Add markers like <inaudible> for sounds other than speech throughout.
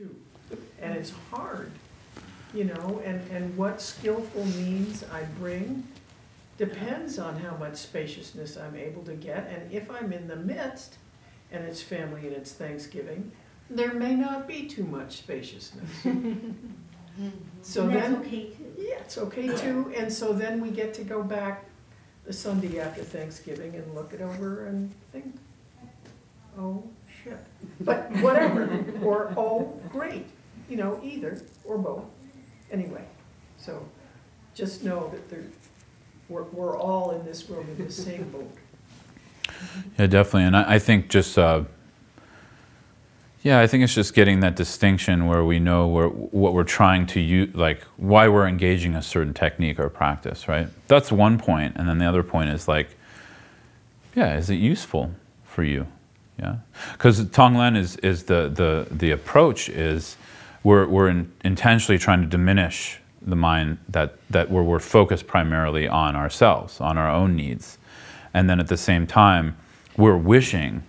too. And it's hard, you know, and, and what skillful means I bring depends on how much spaciousness I'm able to get. And if I'm in the midst, and it's family and it's Thanksgiving, there may not be too much spaciousness. <laughs> So And then. okay too. Yeah, it's okay too, and so then we get to go back the Sunday after Thanksgiving and look it over and think, oh, But whatever, or oh, great, you know, either, or both, anyway. So just know that there, we're, we're all in this room in the same boat. Yeah, definitely. And I, I think just, uh, yeah, I think it's just getting that distinction where we know where, what we're trying to use, like why we're engaging a certain technique or practice, right? That's one point. And then the other point is like, yeah, is it useful for you? Yeah. Because Tonglen is, is the, the, the approach is we're, we're in, intentionally trying to diminish the mind that, that where we're focused primarily on ourselves, on our own needs. And then at the same time, we're wishing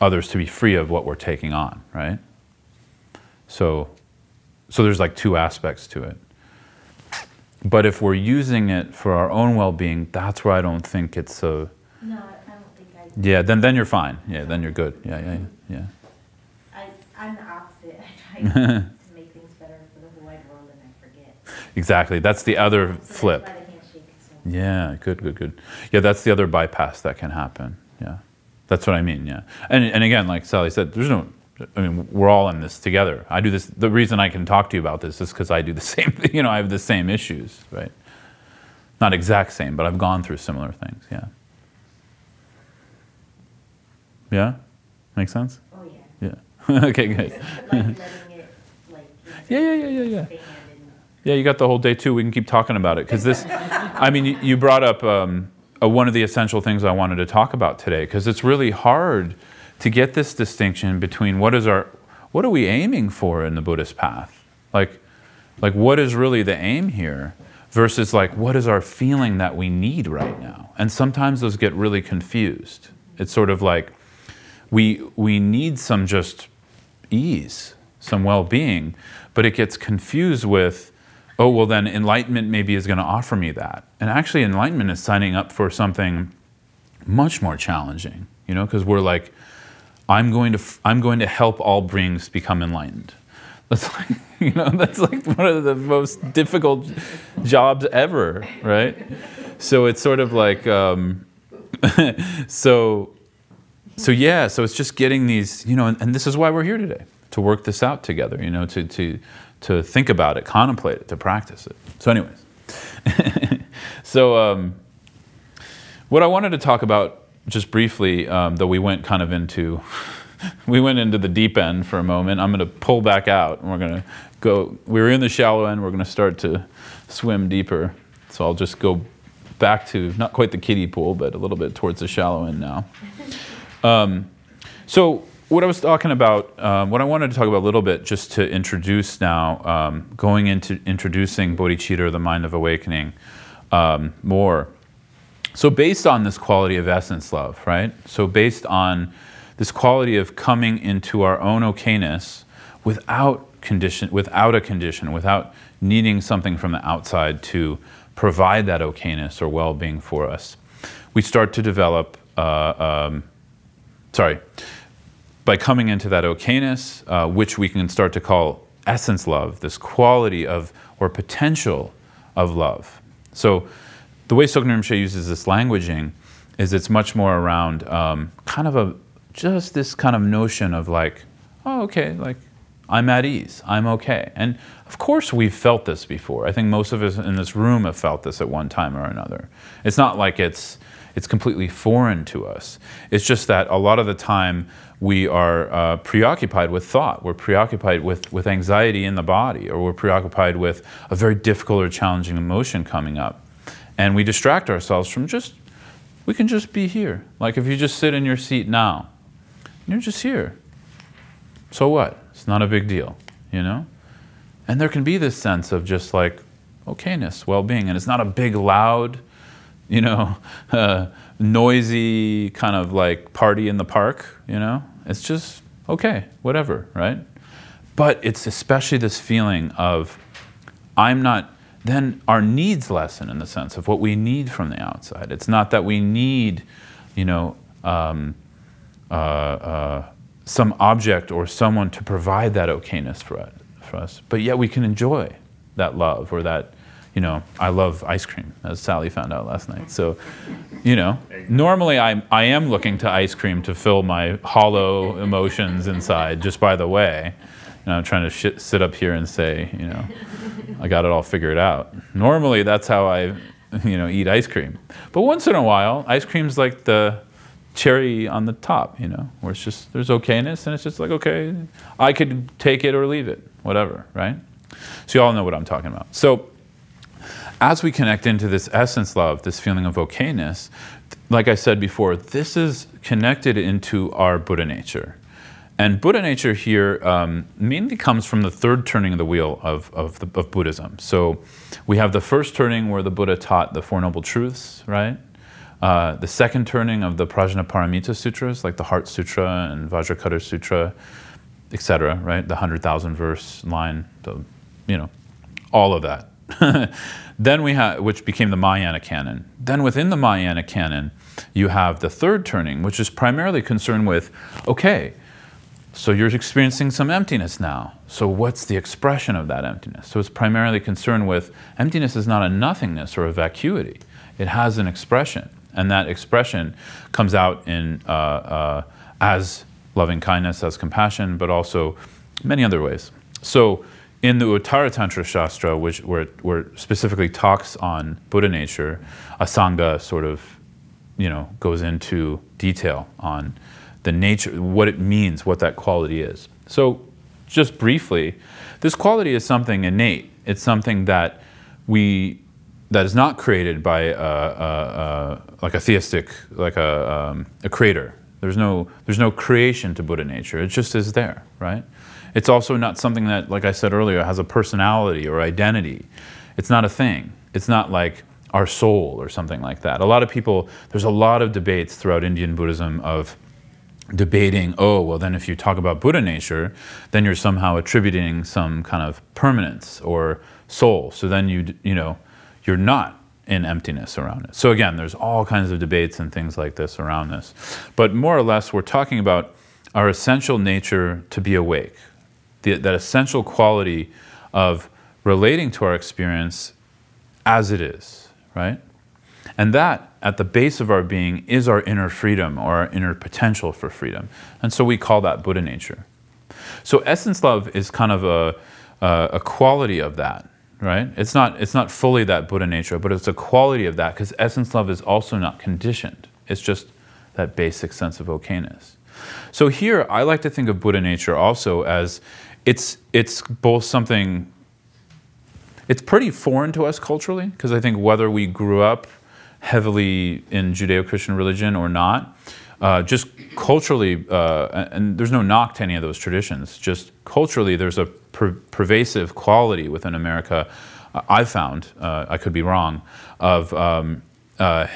others to be free of what we're taking on, right? So, so there's like two aspects to it. But if we're using it for our own well-being, that's where I don't think it's a. No, I don't think I, Yeah, then then you're fine. Yeah, then you're good. Yeah, yeah, yeah. I, I'm the opposite. <laughs> I try <laughs> to make things better for the whole wide world and I forget. Exactly. That's the other So flip. That's why the handshake is so. Yeah, good, good, good. Yeah, that's the other bypass that can happen. Yeah, that's what I mean. Yeah, and and again, like Sally said, there's no. I mean, we're all in this together. I do this. The reason I can talk to you about this is because I do the <laughs> same thing. You know, I have the same issues, right? Not exact same, but I've gone through similar things. Yeah. Yeah, makes sense. Oh, yeah. Yeah. <laughs> okay, good. Like it, like. <laughs> Yeah, yeah, yeah, yeah, yeah. Yeah, you got the whole day too. We can keep talking about it because this, <laughs> I mean, you, brought up um, uh, one of the essential things I wanted to talk about today because it's really hard to get this distinction between what is our, what are we aiming for in the Buddhist path? Like, like what is really the aim here versus like what is our feeling that we need right now? And sometimes those get really confused. It's sort of like we, we need some just ease, some well being, but it gets confused with, oh, well, then enlightenment maybe is going to offer me that. And actually, enlightenment is signing up for something much more challenging, you know, because we're like, I'm going to, I'm going to help all beings become enlightened. <laughs> That's like, you know, that's like one of the most difficult jobs ever, right? So it's sort of like, um, <laughs> so so yeah so it's just getting these you know and, and this is why we're here today to work this out together you know to to to think about it contemplate it to practice it. So anyways <laughs> so um, what i wanted to talk about just briefly um, though we went kind of into <laughs> we went into the deep end for a moment i'm going to pull back out and we're going to go we were in the shallow end we're going to start to swim deeper. So i'll just go back to not quite the kiddie pool but a little bit towards the shallow end now um, so what I was talking about, um, what I wanted to talk about a little bit, just to introduce now, um, going into introducing bodhicitta, or the mind of awakening, um, more. So based on this quality of essence love, right? So based on this quality of coming into our own okayness without condition, without a condition, without needing something from the outside to provide that okayness or well-being for us, we start to develop. Uh, um, sorry, by coming into that okayness, uh, which we can start to call essence love, this quality of or potential of love. So, the way Tsoknyi Rinpoche uses this languaging is it's much more around um, kind of a just this kind of notion of like, oh, okay, like I'm at ease, I'm okay. And of course, we've felt this before. I think most of us in this room have felt this at one time or another. It's not like it's it's completely foreign to us. It's just that a lot of the time we are uh, preoccupied with thought. We're preoccupied with, with anxiety in the body, or we're preoccupied with a very difficult or challenging emotion coming up. And we distract ourselves from just, we can just be here. Like if you just sit in your seat now, you're just here. So what? It's not a big deal, you know? And there can be this sense of just like okayness, well being. And it's not a big, loud, you know, <laughs> uh, noisy kind of like party in the park, you know? It's just okay, whatever, right? but it's especially this feeling of I'm not, then our needs lessen in the sense of what we need from the outside. It's not that we need, you know, um, uh, uh, some object or someone to provide that okayness for us, for us, but yet we can enjoy that love or that, you know, I love ice cream, as Sally found out last night. So, you know, normally I, I am looking to ice cream to fill my hollow emotions inside, just by the way. Know, I'm trying to sit up here and say, you know, I got it all figured out. Normally that's how I, you know, eat ice cream. But once in a while, ice cream's like the cherry on the top, you know, where it's just, there's okayness and it's just like, okay, I could take it or leave it, whatever, right? So you all know what I'm talking about. So as we connect into this essence love, this feeling of okayness, like I said before, this is connected into our Buddha nature. And Buddha nature here um, mainly comes from the third turning of the wheel of, of, the, of Buddhism. So we have the first turning where the Buddha taught the Four Noble Truths, right? Uh, the second turning of the Prajnaparamita Sutras, like the Heart Sutra and Vajrakuta Sutra, etc., right? The 100,000 verse line, the, you know, all of that. <laughs> then we have, which became the Mahayana canon. Then within the Mahayana canon, you have the third turning, which is primarily concerned with, okay, so you're experiencing some emptiness now. So what's the expression of that emptiness? So it's primarily concerned with emptiness is not a nothingness or a vacuity. It has an expression, and that expression comes out in uh, uh, as loving kindness, as compassion, but also many other ways. So in the Uttara Tantra Shastra, which where, where specifically talks on Buddha nature, Asanga sort of, you know, goes into detail on the nature, what it means, what that quality is. So, just briefly, this quality is something innate. It's something that we that is not created by a, a, a, like a theistic, like a, um, a creator. There's no there's no creation to Buddha nature. It just is there, right? It's also not something that, like I said earlier, has a personality or identity. It's not a thing. It's not like our soul or something like that. A lot of people, there's a lot of debates throughout Indian Buddhism of debating, oh, well, then if you talk about Buddha nature, then you're somehow attributing some kind of permanence or soul. So then you, you know, you're not in emptiness around it. So again, there's all kinds of debates and things like this around this. But more or less, we're talking about our essential nature to be awake, the, that essential quality of relating to our experience as it is, right? And that, at the base of our being, is our inner freedom or our inner potential for freedom. And so we call that Buddha nature. So essence love is kind of a, a, a quality of that, right? It's not, it's not fully that Buddha nature, but it's a quality of that because essence love is also not conditioned. It's just that basic sense of okayness. So here, I like to think of Buddha nature also as it's, it's both something, it's pretty foreign to us culturally, because I think whether we grew up heavily in Judeo Christian religion or not, uh, just culturally, uh, and there's no knock to any of those traditions, just culturally, there's a per- pervasive quality within America, uh, I found, uh, I could be wrong, of, um, uh,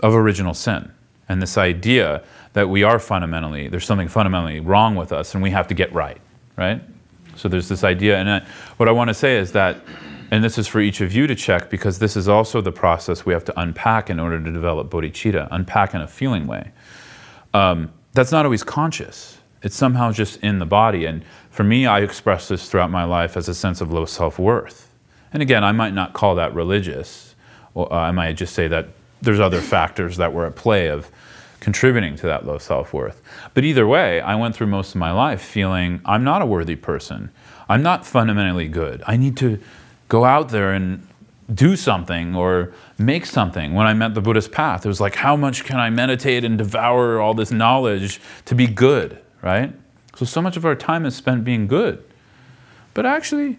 of original sin. And this idea that we are fundamentally, there's something fundamentally wrong with us and we have to get right, right? So there's this idea. And I, what I want to say is that, and this is for each of you to check because this is also the process we have to unpack in order to develop bodhicitta, unpack in a feeling way. Um, that's not always conscious. It's somehow just in the body. And for me, I express this throughout my life as a sense of low self worth. And again, I might not call that religious. Or, uh, I might just say that there's other factors that were at play of contributing to that low self worth. But either way, I went through most of my life feeling I'm not a worthy person. I'm not fundamentally good. I need to go out there and do something or make something. When I met the Buddhist path, it was like, how much can I meditate and devour all this knowledge to be good, right? So, so much of our time is spent being good. But actually,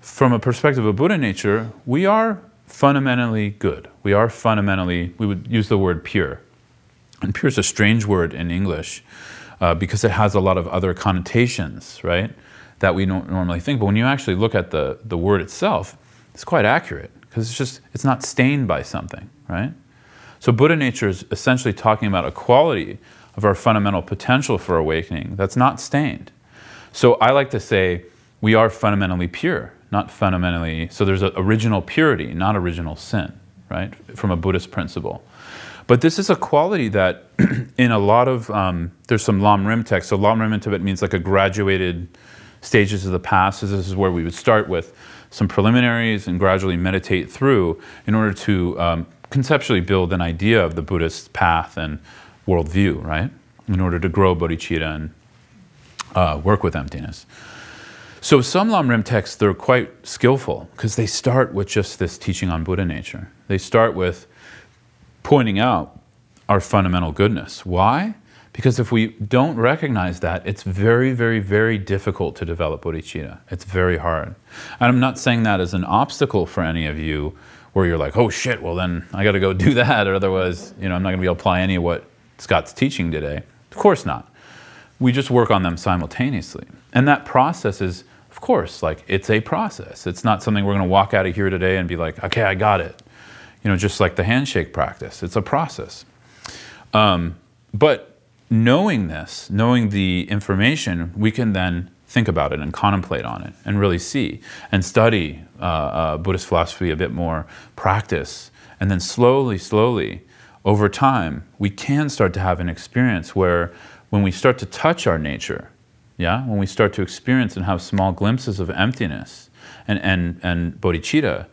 from a perspective of Buddha nature, we are fundamentally good. We are fundamentally, we would use the word pure. And pure is a strange word in English uh, because it has a lot of other connotations, right, that we don't normally think. But when you actually look at the, the word itself, it's quite accurate because it's just, it's not stained by something, right? So Buddha nature is essentially talking about a quality of our fundamental potential for awakening that's not stained. So I like to say we are fundamentally pure, not fundamentally. So there's a original purity, not original sin, right? From a Buddhist principle. But this is a quality that, <clears throat> in a lot of, um, there's some Lam Rim text. So Lam Rim in Tibet means like a graduated stages of the path. So this is where we would start with some preliminaries and gradually meditate through in order to um, conceptually build an idea of the Buddhist path and worldview, right? In order to grow bodhicitta and uh, work with emptiness. So some Lam Rim texts, they're quite skillful because they start with just this teaching on Buddha nature. They start with pointing out our fundamental goodness. Why? Because if we don't recognize that, it's very, very, very difficult to develop bodhicitta. It's very hard. And I'm not saying that as an obstacle for any of you where you're like, oh shit, well then I got to go <laughs> do that, or otherwise, you know, I'm not to be able to apply any of what Scott's teaching today. Of course not. We just work on them simultaneously. And that process is, of course, like it's a process. It's not something we're to walk out of here today and be like, okay, I got it. You know, just like the handshake practice, it's a process. Um, but knowing this, knowing the information, we can then think about it and contemplate on it and really see and study uh, uh, Buddhist philosophy a bit more, practice, and then slowly, slowly, over time, we can start to have an experience where when we start to touch our nature, yeah, when we start to experience and have small glimpses of emptiness and, and, and bodhicitta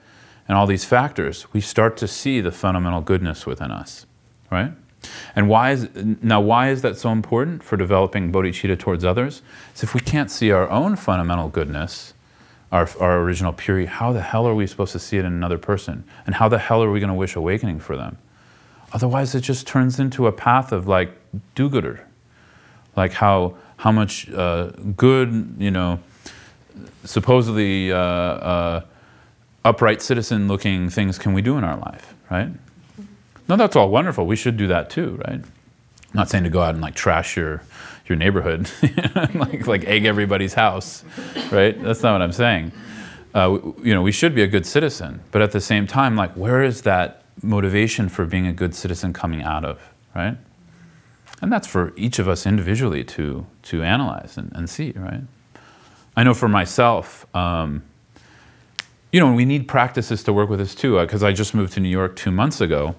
and all these factors, we start to see the fundamental goodness within us, right? And why is now why is that so important for developing bodhicitta towards others? Is if we can't see our own fundamental goodness, our, our original purity, how the hell are we supposed to see it in another person? And how the hell are we going to wish awakening for them? Otherwise, it just turns into a path of like do-gooder, like how how much uh, good you know, supposedly uh, uh, upright citizen-looking things can we do in our life, right? No, that's all wonderful. We should do that too, right? I'm not saying to go out and like trash your your neighborhood, <laughs> like like egg everybody's house, right? That's not what I'm saying. Uh, you know, we should be a good citizen, but at the same time, like, where is that motivation for being a good citizen coming out of, right? And that's for each of us individually to to analyze and, and see, right? I know for myself, um, you know, and we need practices to work with this too, because uh, I just moved to New York two months ago.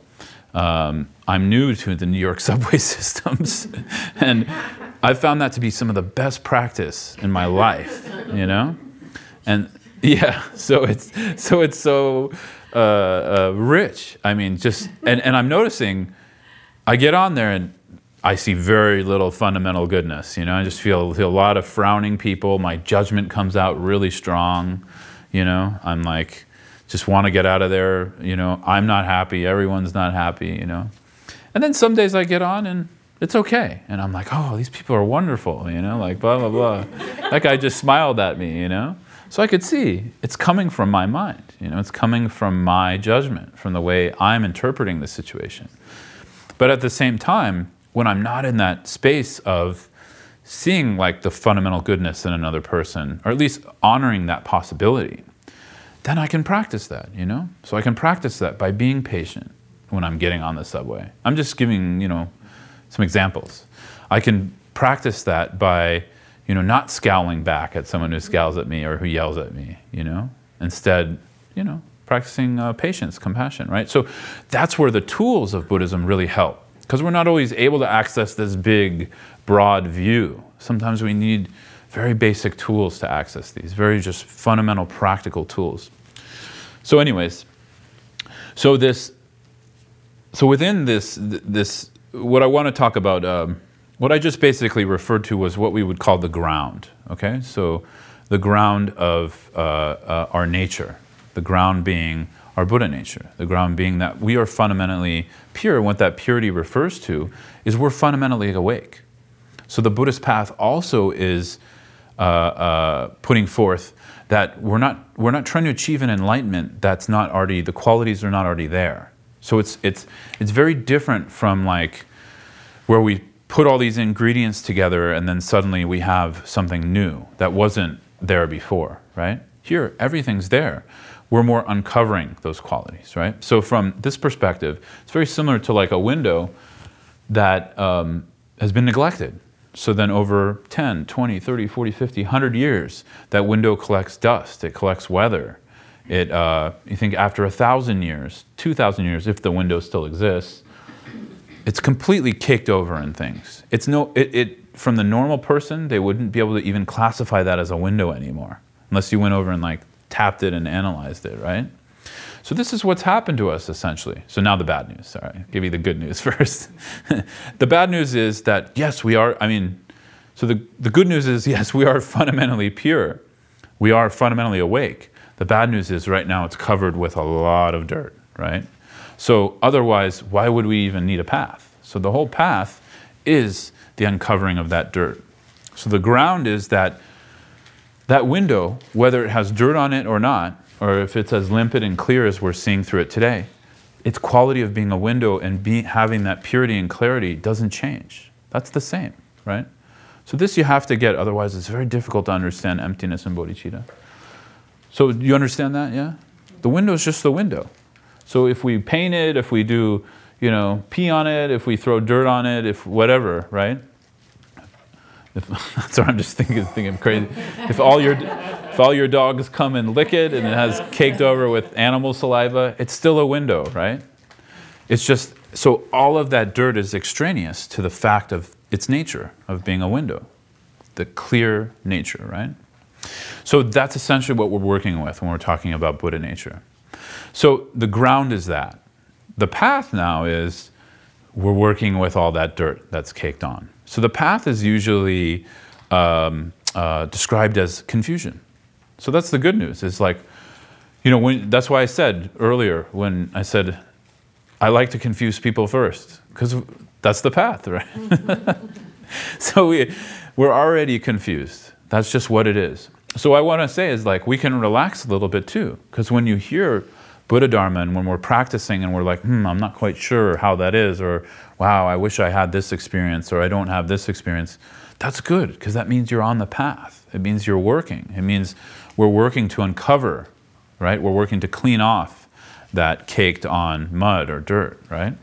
Um, I'm new to the New York <laughs> subway systems, <laughs> and I found that to be some of the best practice in my life. You know, and <laughs> yeah, so it's so it's so uh, uh, rich. I mean, just and, and I'm noticing, I get on there and I see very little fundamental goodness. You know, I just feel, feel a lot of frowning people. My judgment comes out really strong. You know, I'm like just want to get out of there. You know, I'm not happy. Everyone's not happy. You know, and then some days I get on and it's okay, and I'm like, oh, these people are wonderful. You know, like blah blah blah. <laughs> that guy just smiled at me. You know, so I could see it's coming from my mind. You know, it's coming from my judgment, from the way I'm interpreting the situation. But at the same time, when I'm not in that space of seeing like the fundamental goodness in another person, or at least honoring that possibility, then I can practice that, you know? So I can practice that by being patient when I'm getting on the subway. I'm just giving, you know, some examples. I can practice that by, you know, not scowling back at someone who scowls at me or who yells at me, you know? Instead, you know, practicing uh, patience, compassion, right? So that's where the tools of Buddhism really help. Because we're not always able to access this big, broad view. Sometimes we need very basic tools to access these, very just fundamental practical tools. So, anyways, so this, so within this, this, what I want to talk about, um, what I just basically referred to was what we would call the ground. Okay, so the ground of uh, uh, our nature, the ground being our Buddha nature, the ground being that we are fundamentally pure. And what that purity refers to is we're fundamentally awake. So the Buddhist path also is uh, uh, putting forth that we're not, we're not trying to achieve an enlightenment that's not already, the qualities are not already there. So it's, it's, it's very different from like where we put all these ingredients together and then suddenly we have something new that wasn't there before, right? Here, everything's there. We're more uncovering those qualities, right? So from this perspective, it's very similar to like a window that um, has been neglected So then over 10, 20, 30, 40, 50, 100 years, that window collects dust, it collects weather. It, uh, you think after a thousand years, 2,000 years, if the window still exists, it's completely caked over in things. It's no, it, it, from the normal person, they wouldn't be able to even classify that as a window anymore, unless you went over and like tapped it and analyzed it, right? So this is what's happened to us essentially. So now the bad news. Sorry, I'll give you the good news <laughs> first. the bad news is that yes, we are. I mean, so the the good news is <laughs> yes, we are fundamentally pure. We are fundamentally awake. The bad news is right now it's covered with a lot of dirt, right? So otherwise, why would we even need a path? So the whole path is the uncovering of that dirt. So the ground is that that window, whether it has dirt on it or not, or if it's as limpid and clear as we're seeing through it today, its quality of being a window and be, having that purity and clarity doesn't change. That's the same, right? So this you have to get, otherwise it's very difficult to understand emptiness and bodhicitta. So you understand that, yeah? The window is just the window. So if we paint it, if we do, you know, pee on it, if we throw dirt on it, if whatever, right? If, <laughs> sorry, I'm just thinking, thinking crazy. If all your if all your dogs come and lick it and it has caked over with animal saliva, it's still a window, right? It's just so all of that dirt is extraneous to the fact of its nature of being a window, the clear nature, right? So that's essentially what we're working with when we're talking about Buddha nature. So the ground is that. The path now is we're working with all that dirt that's caked on. So the path is usually um, uh, described as confusion. So that's the good news. It's like, you know, when, that's why I said earlier when I said I like to confuse people first because that's the path, right? <laughs> so we, we're already confused. That's just what it is. So I want to say is like we can relax a little bit too because when you hear Buddha Dharma and when we're practicing and we're like, hmm, I'm not quite sure how that is, or wow, I wish I had this experience, or I don't have this experience, that's good because that means you're on the path. It means you're working. It means we're working to uncover, right? We're working to clean off that caked on mud or dirt, right?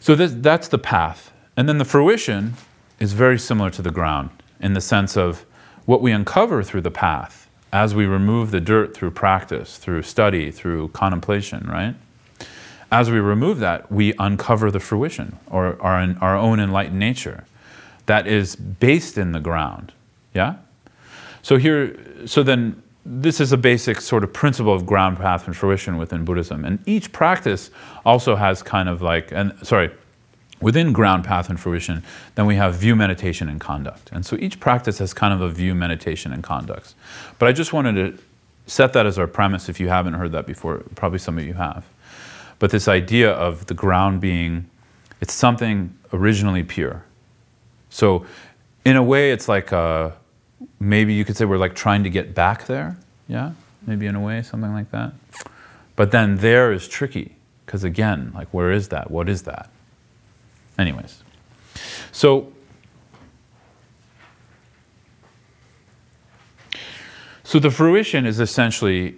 So this, that's the path. And then the fruition is very similar to the ground in the sense of what we uncover through the path as we remove the dirt through practice, through study, through contemplation, right? As we remove that, we uncover the fruition or our, our own enlightened nature that is based in the ground. Yeah? So here, so then this is a basic sort of principle of ground path and fruition within Buddhism. And each practice also has kind of like, and sorry, within ground path and fruition, then we have view meditation and conduct. And so each practice has kind of a view meditation and conducts. But I just wanted to set that as our premise if you haven't heard that before, probably some of you have. But this idea of the ground being, it's something originally pure. So in a way, it's like a, maybe you could say we're like trying to get back there. Yeah, maybe in a way, something like that. But then there is tricky because again, like where is that? What is that? Anyways, so so the fruition is essentially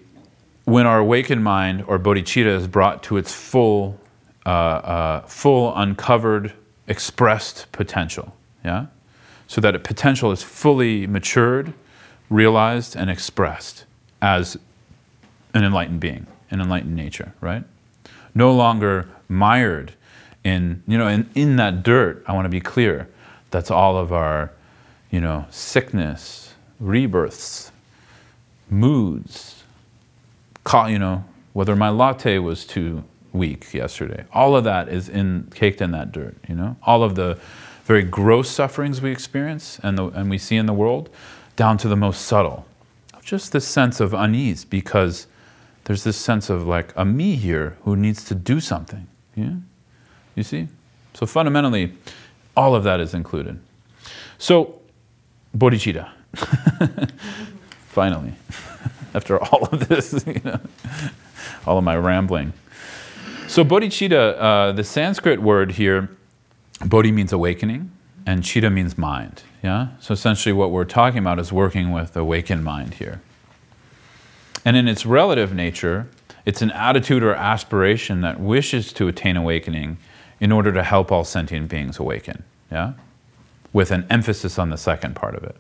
when our awakened mind or bodhicitta is brought to its full, uh, uh, full uncovered, expressed potential. Yeah so that a potential is fully matured, realized, and expressed as an enlightened being, an enlightened nature, right? No longer mired in, you know, in, in that dirt, I want to be clear, that's all of our, you know, sickness, rebirths, moods, you know, whether my latte was too weak yesterday. All of that is in, caked in that dirt, you know? All of the very gross sufferings we experience and, the, and we see in the world, down to the most subtle. Just this sense of unease because there's this sense of like a me here who needs to do something. Yeah? You see? So fundamentally, all of that is included. So, bodhicitta. <laughs> Finally, <laughs> after all of this, <laughs> you know, all of my rambling. So, bodhicitta, uh, the Sanskrit word here, Bodhi means awakening, and Chitta means mind. Yeah? So essentially, what we're talking about is working with awakened mind here. And in its relative nature, it's an attitude or aspiration that wishes to attain awakening in order to help all sentient beings awaken. Yeah? with an emphasis on the second part of it.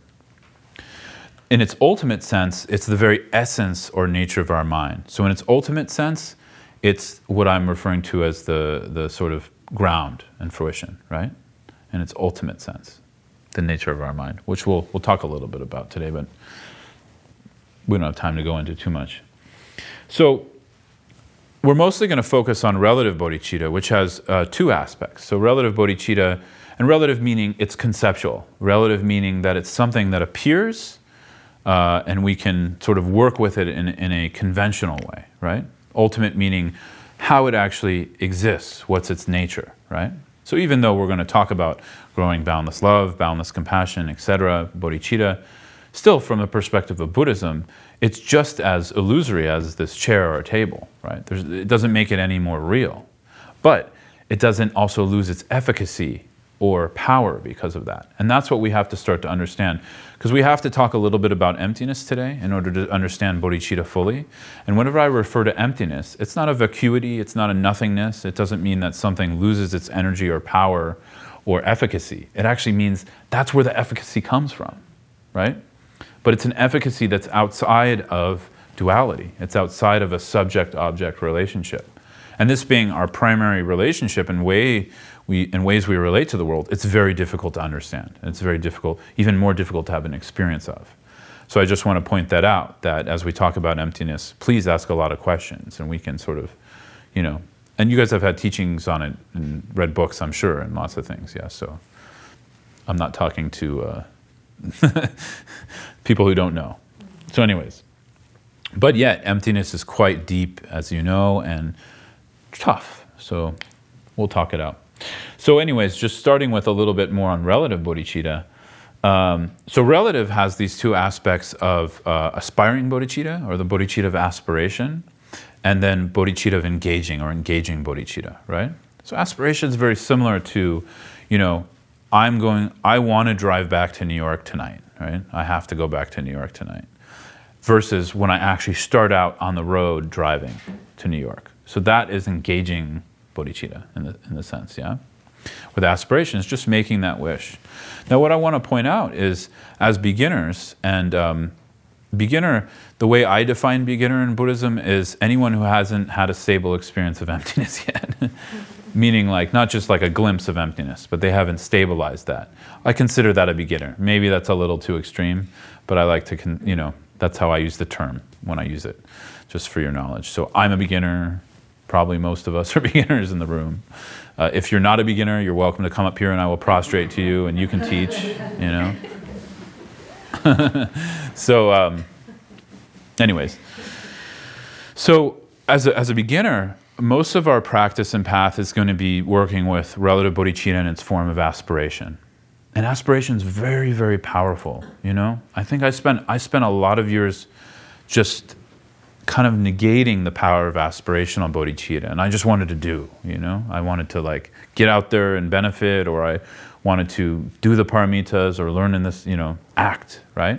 In its ultimate sense, it's the very essence or nature of our mind. So, in its ultimate sense, it's what I'm referring to as the, the sort of ground and fruition, right? In its ultimate sense, the nature of our mind, which we'll, we'll talk a little bit about today, but we don't have time to go into too much. So, we're mostly going to focus on relative bodhicitta, which has uh, two aspects. So, relative bodhicitta, and relative meaning it's conceptual, relative meaning that it's something that appears uh, and we can sort of work with it in, in a conventional way, right? Ultimate meaning how it actually exists, what's its nature, right? So, even though we're going to talk about growing boundless love, boundless compassion, etc., bodhicitta, still from the perspective of Buddhism, it's just as illusory as this chair or table, right? There's, it doesn't make it any more real. But it doesn't also lose its efficacy or power because of that. And that's what we have to start to understand. Because we have to talk a little bit about emptiness today in order to understand bodhicitta fully. And whenever I refer to emptiness, it's not a vacuity, it's not a nothingness. It doesn't mean that something loses its energy or power or efficacy. It actually means that's where the efficacy comes from, right? But it's an efficacy that's outside of duality, it's outside of a subject object relationship. And this being our primary relationship and way we, in ways we relate to the world, it's very difficult to understand. It's very difficult, even more difficult to have an experience of. So I just want to point that out that as we talk about emptiness, please ask a lot of questions and we can sort of, you know, and you guys have had teachings on it and read books, I'm sure, and lots of things, yeah. So I'm not talking to uh, <laughs> people who don't know. So, anyways, but yet emptiness is quite deep, as you know, and tough. So we'll talk it out. So, anyways, just starting with a little bit more on relative bodhicitta. Um, so, relative has these two aspects of uh, aspiring bodhicitta, or the bodhicitta of aspiration, and then bodhicitta of engaging, or engaging bodhicitta, right? So, aspiration is very similar to, you know, I'm going, I want to drive back to New York tonight, right? I have to go back to New York tonight. Versus when I actually start out on the road driving to New York. So that is engaging bodhicitta in the, in the sense, yeah? With aspirations, just making that wish. Now, what I want to point out is as beginners, and um, beginner, the way I define beginner in Buddhism is anyone who hasn't had a stable experience of <laughs> emptiness yet. <laughs> Meaning, like, not just like a glimpse of emptiness, but they haven't stabilized that. I consider that a beginner. Maybe that's a little too extreme, but I like to, con- you know, that's how I use the term when I use it, just for your knowledge. So I'm a beginner, Probably most of us <laughs> are beginners in the room. Uh, if you're not a beginner, you're welcome to come up here and I will prostrate to you and you can teach, you know. <laughs> so, um, anyways, so as a, as a beginner, most of our practice and path is going to be working with relative bodhicitta in its form of aspiration. And aspiration is very, very powerful, you know? I think I spent, I spent a lot of years just kind of negating the power of aspirational bodhicitta. And I just wanted to do, you know, I wanted to like get out there and benefit, or I wanted to do the paramitas or learn in this, you know, act, right?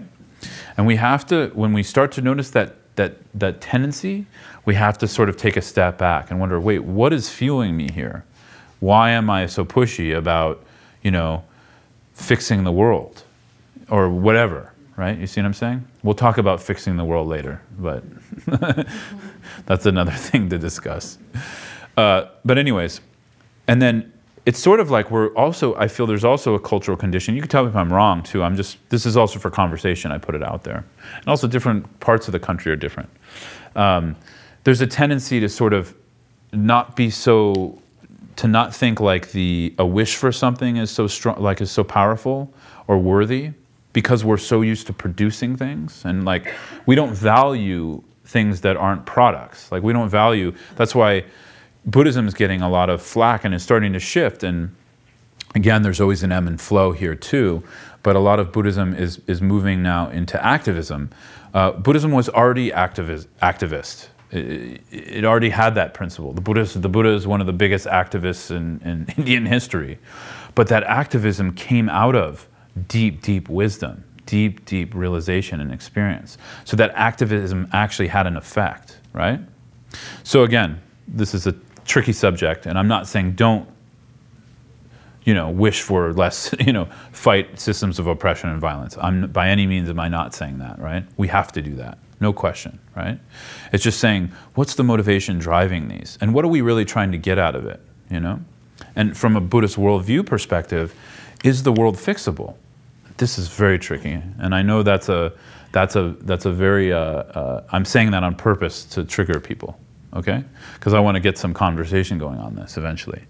And we have to, when we start to notice that that that tendency, we have to sort of take a step back and wonder, wait, what is fueling me here? Why am I so pushy about, you know, fixing the world or whatever? right? You see what I'm saying? We'll talk about fixing the world later, but <laughs> that's another <laughs> thing to discuss. Uh, but, anyways, and then it's sort of like we're also, I feel there's also a cultural condition. You can tell me if I'm wrong too. I'm just, this is also for conversation. I put it out there. And also, different parts of the country are different. Um, there's a tendency to sort of not be so to not think like the a wish for something is so strong like is so powerful or worthy because we're so used to producing things and like we don't value things that aren't products. Like we don't value, that's why Buddhism is getting a lot of flack and is starting to shift. And again, there's always an ebb and flow here too. But a lot of Buddhism is, is moving now into activism. Uh, Buddhism was already activist. activist. It, it, already had that principle. The Buddha, the Buddha is one of the biggest activists in, in <laughs> Indian history. But that activism came out of deep, deep wisdom, deep, deep realization and experience. So that activism actually had an effect, right? So again, this is a tricky subject, and I'm not saying don't, you know, wish for less, <laughs> you know, fight systems of oppression and violence. I'm by any means am I not saying that, right? We have to do that, no question, right? It's just saying what's the motivation driving these, and what are we really trying to get out of it, you know? And from a Buddhist worldview perspective, is the world fixable? This is very tricky, and I know that's a that's a that's a very uh, uh, I'm saying that on purpose to trigger people, okay? Because I want to get some conversation going on this eventually.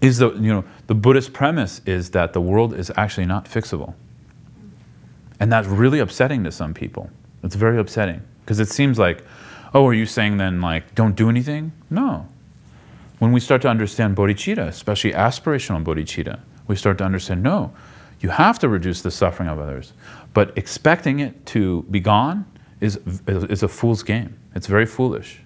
Is the you know the buddhist premise is that the world is actually not fixable. And that's really upsetting to some people. It's very upsetting because it seems like oh are you saying then like don't do anything? No. When we start to understand bodhicitta especially aspirational bodhicitta we start to understand no you have to reduce the suffering of others but expecting it to be gone is, is a fool's game it's very foolish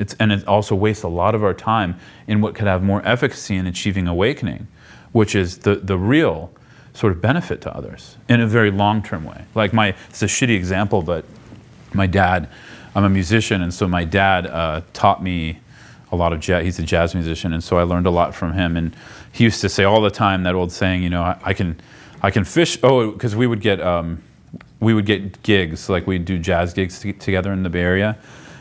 it's, and it also wastes a lot of our time in what could have more efficacy in achieving awakening, which is the, the real sort of benefit to others in a very long term way. Like, my, it's a shitty example, but my dad, I'm a musician, and so my dad uh, taught me a lot of jazz. He's a jazz musician, and so I learned a lot from him. And he used to say all the time that old saying, you know, I, I can, I can fish. Oh, because we would get, um, we would get gigs, like we'd do jazz gigs t- together in the Bay Area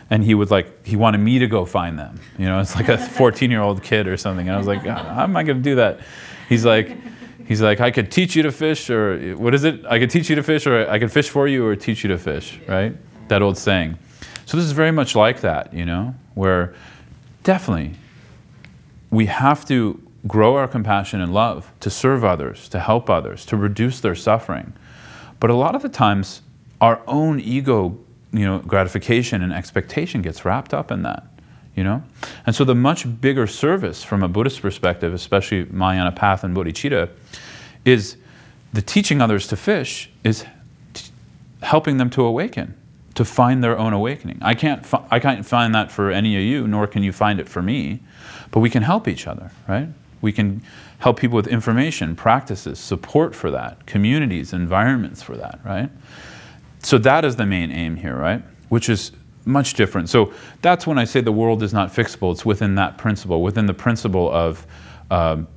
and he would like he wanted me to go find them you know it's like a <laughs> 14 year old kid or something and i was like how am i going to do that? He's like he's like i could teach you to fish or what is it? I could teach you to fish or i could fish for you or teach you to fish right? That old saying. So this is very much like that you know where definitely we have to grow our compassion and love to serve others to help others to reduce their suffering but a lot of the times our own ego you know, gratification and expectation gets wrapped up in that, you know? And so the much bigger service from a Buddhist perspective, especially Mahayana path and bodhicitta, is the teaching others to fish is t- helping them to awaken, to find their own awakening. I can't, fi- I can't find that for any of you, nor can you find it for me, but we can help each other, right? We can help people with information, practices, support for that, communities, environments for that, right? so that is the main aim here, right? Which is much different. So that's when I say the world is not fixable. It's within that principle, within the principle of um,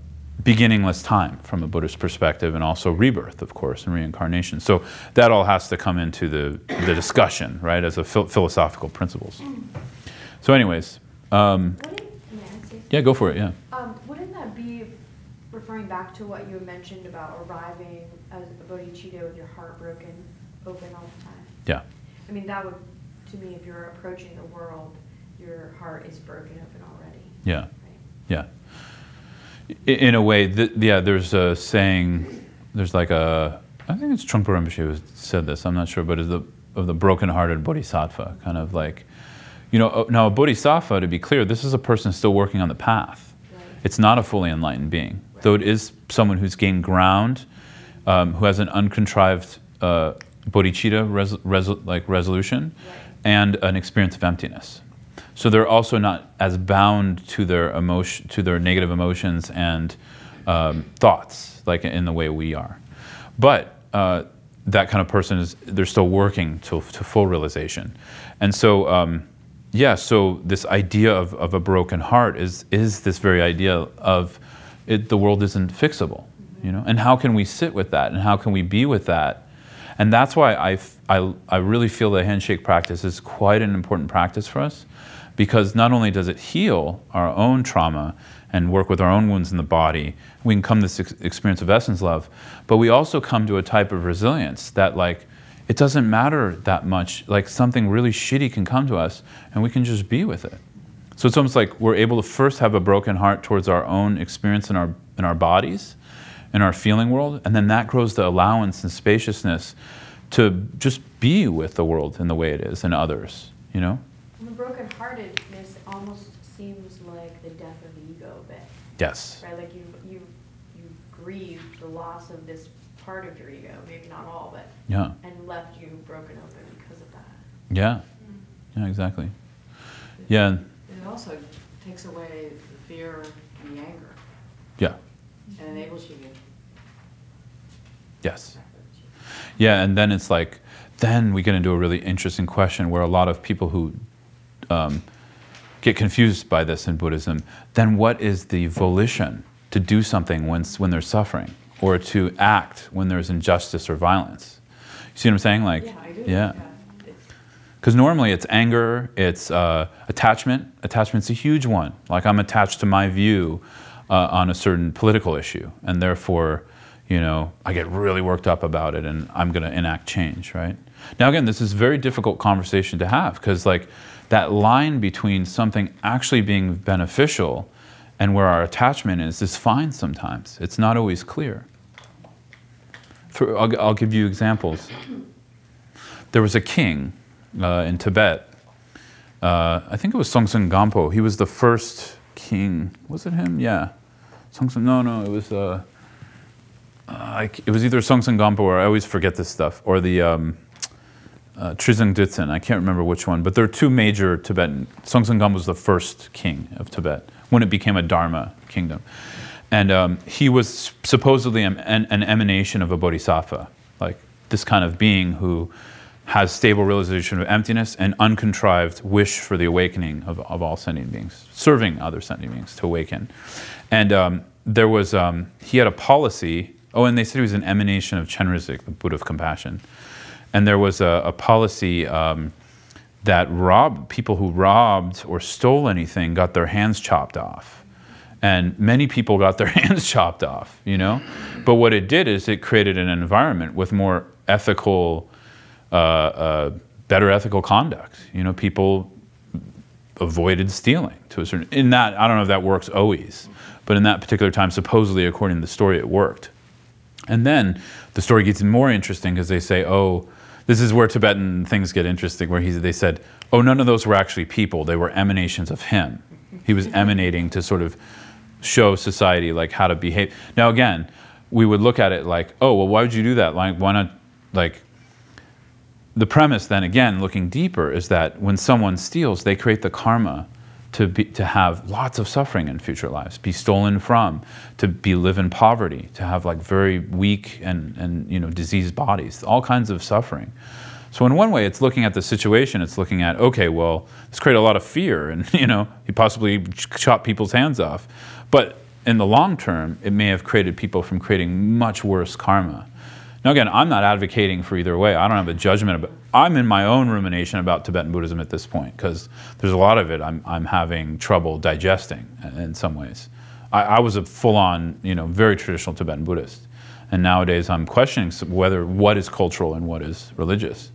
beginningless time from a Buddhist perspective, and also rebirth, of course, and reincarnation. So that all has to come into the, the discussion, right, as a phil- philosophical principles. So, anyways, um, Wouldn't, may I say yeah, go for it. Yeah. Um, wouldn't that be referring back to what you mentioned about arriving as a bodhicitta with your heart broken open all the time? Yeah. I mean, that would, to me, if you're approaching the world, your heart is broken open already. Yeah. Right? Yeah. In a way, th- yeah, there's a saying, there's like a, I think it's Trungpa Rinpoche who said this, I'm not sure, but is the, of the broken-hearted bodhisattva, kind of like, you know, uh, now a bodhisattva, to be clear, this is a person still working on the path. Right. It's not a fully enlightened being, though it is someone who's gained ground, um, who has an uncontrived uh, bodhicitta res- res- like resolution, and an experience of emptiness. So they're also not as bound to their emotion, to their negative emotions and um, thoughts, like in the way we are. But uh, that kind of person is they're still working to, to full realization, and so um, yeah. So this idea of, of a broken heart is is this very idea of it, the world isn't fixable, you know. And how can we sit with that, and how can we be with that? And that's why I, I, I really feel the handshake practice is quite an important practice for us because not only does it heal our own trauma and work with our own wounds in the body, we can come to this ex- experience of essence love, but we also come to a type of resilience that, like, it doesn't matter that much. Like, something really shitty can come to us and we can just be with it. So it's almost like we're able to first have a broken heart towards our own experience in our, in our bodies in our feeling world, and then that grows the allowance and spaciousness to just be with the world in the way it is and others, you know? And the brokenheartedness almost seems like the death of the ego a bit, Yes. right? Like you, you, you grieve the loss of this part of your ego, maybe not all, but, Yeah. and left you broken open because of that. Yeah. Yeah, exactly. Yeah. Also takes away the fear and the anger Yeah. and enables you to. Yes. Yeah, and then it's like, then we get into a really interesting question where a lot of people who um, get confused by this in Buddhism, then what is the volition to do something when, when there's suffering or to act when there's injustice or violence. You see what I'm saying? Like, Yeah, I do. yeah. Because normally it's anger, it's uh, attachment. Attachment's a huge one. Like I'm attached to my view uh, on a certain political issue, and therefore, you know, I get really worked up about it, and I'm going to enact change, right? Now, again, this is a very difficult conversation to have because, like, that line between something actually being beneficial and where our attachment is is fine sometimes. It's not always clear. I'll, I'll give you examples. There was a king uh, in Tibet. Uh, I think it was Songtsen Gampo. He was the first king. Was it him? Yeah. Songtsen. No, no. It was. Uh, uh, it was either Songtsen Gampo or I always forget this stuff, or the um, uh, Trisong Detsen. I can't remember which one, but there are two major Tibetan. Songtsen Gampo was the first king of Tibet when it became a Dharma kingdom, and um, he was supposedly an, an, an emanation of a bodhisattva, like this kind of being who has stable realization of emptiness and uncontrived wish for the awakening of, of all sentient beings, serving other sentient beings to awaken. And um, there was, um, he had a policy, oh, and they said he was an emanation of Chenrezig, the Buddha of compassion. And there was a, a policy um, that robbed, people who robbed or stole anything got their hands chopped off. And many people got their <laughs> hands chopped off, you know? But what it did is it created an environment with more ethical, uh, uh, better ethical conduct. You know, people avoided stealing to a certain. In that, I don't know if that works always, but in that particular time, supposedly according to the story, it worked. And then the story gets more interesting because they say, oh, this is where Tibetan things get interesting, where he, they said, oh, none of those were actually people, they were emanations of him. He was emanating to sort of show society like how to behave. Now, again, we would look at it like, oh, well, why would you do that? Like, why not, like, the premise then again looking deeper is that when someone steals they create the karma to, be, to have lots of suffering in future lives be stolen from to be live in poverty to have like very weak and, and you know diseased bodies all kinds of suffering. So in one way it's looking at the situation it's looking at okay well this created a lot of fear <laughs> and you know he possibly chopped people's hands off. But in the long term it may have created people from creating much worse karma now, again, I'm not advocating for either way. I don't have a judgment about. I'm in my own rumination about Tibetan Buddhism at this point because there's a lot of it I'm, I'm having trouble digesting in some ways. I, I was a full-on, you know, very traditional Tibetan Buddhist, and nowadays I'm questioning whether what is cultural and what is religious.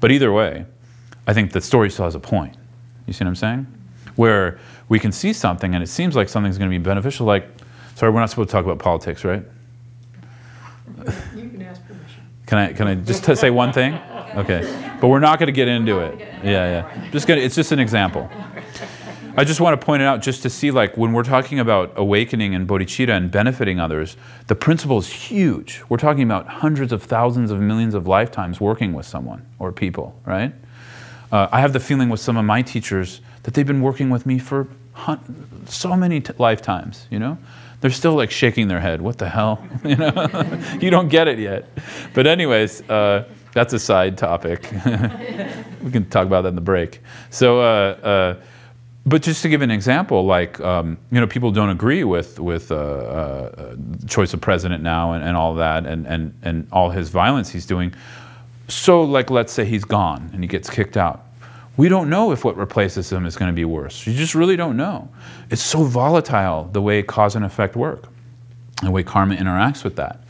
But either way, I think the story still has a point. You see what I'm saying? Where we can see something and it seems like something's going to be beneficial. Like, sorry, we're not supposed to talk about politics, right? <laughs> You can ask permission. Can I, can I just say one thing? Okay. But we're not going to get into it. Yeah, yeah. Just gonna, it's just an example. I just want to point it out just to see, like, when we're talking about awakening and bodhicitta and benefiting others, the principle is huge. We're talking about hundreds of thousands of millions of lifetimes working with someone or people, right? Uh, I have the feeling with some of my teachers that they've been working with me for hun- so many t- lifetimes, you know? They're still like shaking their head. What the hell? <laughs> You know, you don't get it yet. But anyways, uh, that's a side topic. <laughs> we can talk about that in the break. So, uh, uh, but just to give an example, like um, you know, people don't agree with with uh, uh, choice of president now and, and all that, and, and and all his violence he's doing. So, like, let's say he's gone and he gets kicked out. We don't know if what replaces them is going to be worse. You just really don't know. It's so volatile the way cause and effect work, the way karma interacts with that.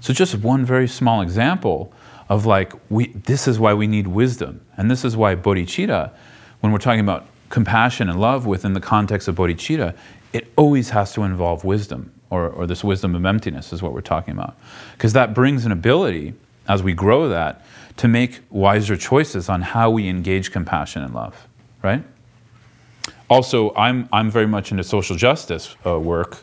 So, just one very small example of like, we, this is why we need wisdom. And this is why bodhicitta, when we're talking about compassion and love within the context of bodhicitta, it always has to involve wisdom, or, or this wisdom of emptiness is what we're talking about. Because that brings an ability, as we grow that, to make wiser choices on how we engage compassion and love, right? Also, I'm, I'm very much into social justice uh, work,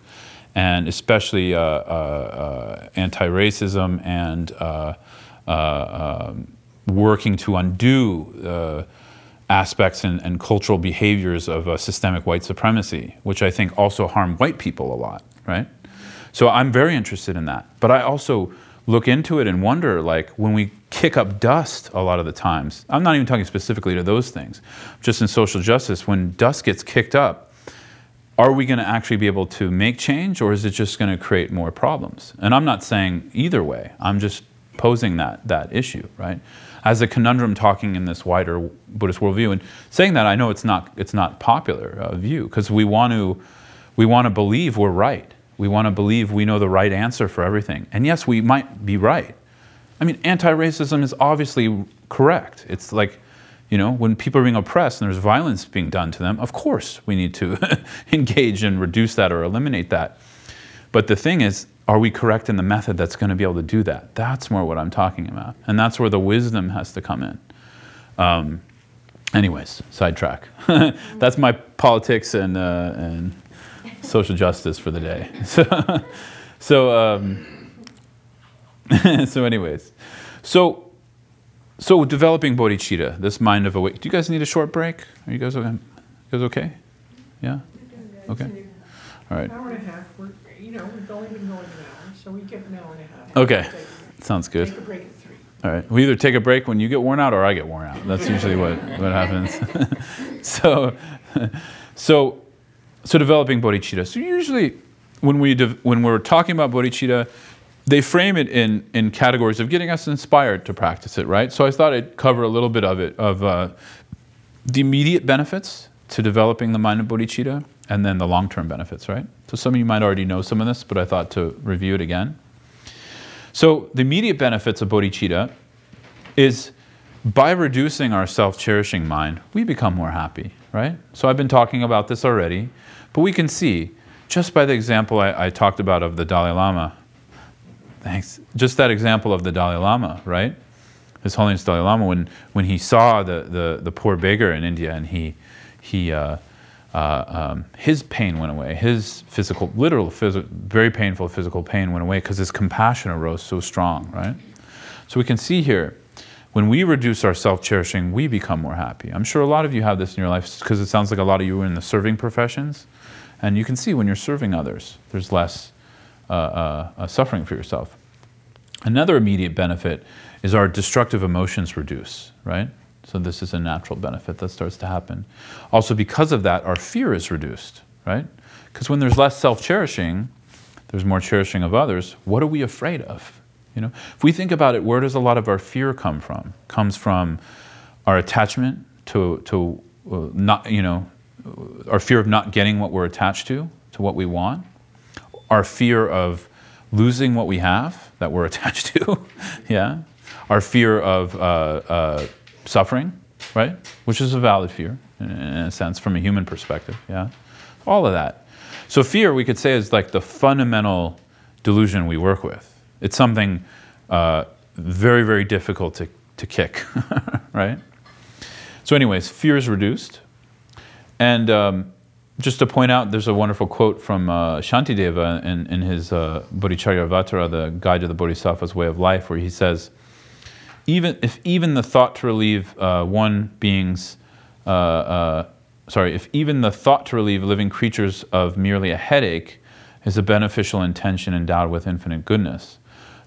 and especially uh, uh, uh, anti-racism and uh, uh, um, working to undo aspects and, and cultural behaviors of uh, systemic white supremacy, which I think also harm white people a lot, right? So I'm very interested in that. But I also look into it and wonder, like, when we kick up dust a lot of the times, I'm not even talking specifically to those things, just in social justice, when dust gets kicked up, are we going to actually be able to make change or is it just going to create more problems? And I'm not saying either way. I'm just posing that, that issue, right? As a conundrum talking in this wider Buddhist worldview. And saying that, I know it's not, it's not popular uh, view because we want to we want to believe we're right. We want to believe we know the right answer for everything. And yes, we might be right. I mean, anti racism is obviously correct. It's like, you know, when people are being oppressed and there's violence being done to them, of course we need to <laughs> engage and reduce that or eliminate that. But the thing is, are we correct in the method that's going to be able to do that? That's more what I'm talking about. And that's where the wisdom has to come in. Um, anyways, sidetrack. <laughs> that's my politics and, uh, and social justice for the day. <laughs> So, so, um, <laughs> so anyways, so, so developing bodhicitta, this mind of awake. Do you guys need a short break? Are you guys okay? You guys okay? Yeah. Okay. All right. Hour and a half, we're, you know, we've only been going an hour, so we get an hour and a half. Okay. Sounds good. Take a break at three. All right. We either take a break when you get worn out or I get worn out. That's usually what, what happens. <laughs> so, so, so developing bodhicitta. So usually when, we dev- when we're talking about bodhicitta, they frame it in, in categories of getting us inspired to practice it, right? So I thought I'd cover a little bit of it, of uh, the immediate benefits to developing the mind of bodhicitta and then the long-term benefits, right? So some of you might already know some of this, but I thought to review it again. So the immediate benefits of bodhicitta is by reducing our self-cherishing mind, we become more happy, right? So I've been talking about this already, but we can see just by the example I, I talked about of the Dalai Lama. Thanks. Just that example of the Dalai Lama, right? His Holiness Dalai Lama, when, when he saw the, the, the poor beggar in India and he, he uh, uh, um, his pain went away. His physical, literal, phys- very painful physical pain went away because his compassion arose so strong, right? So we can see here, when we reduce our self-cherishing, we become more happy. I'm sure a lot of you have this in your life because it sounds like a lot of you are in the serving professions, and you can see when you're serving others, there's less uh, uh, uh, suffering for yourself. Another immediate benefit is our destructive emotions reduce, right? So this is a natural benefit that starts to happen. Also, because of that, our fear is reduced, right? Because when there's less self-cherishing, there's more cherishing of others. What are we afraid of? You know, if we think about it, where does a lot of our fear come from? Comes from our attachment to to uh, not, you know, our fear of not getting what we're attached to, to what we want, our fear of losing what we have that we're <laughs> attached to, yeah, our fear of uh, uh, suffering, right, which is a valid fear in, a sense from a human perspective, yeah, all of that. So fear, we could say, is like the fundamental delusion we work with. It's something uh, very, very difficult to, to kick, <laughs> right? So, anyways, fear is reduced. And um, just to point out, there's a wonderful quote from uh, Shantideva in, in his uh, Bodhicharyavatara, the Guide to the Bodhisattva's Way of Life, where he says, even if even the thought to relieve uh, one being's, uh, uh, sorry, if even the thought to relieve living creatures of merely a headache is a beneficial intention endowed with infinite goodness,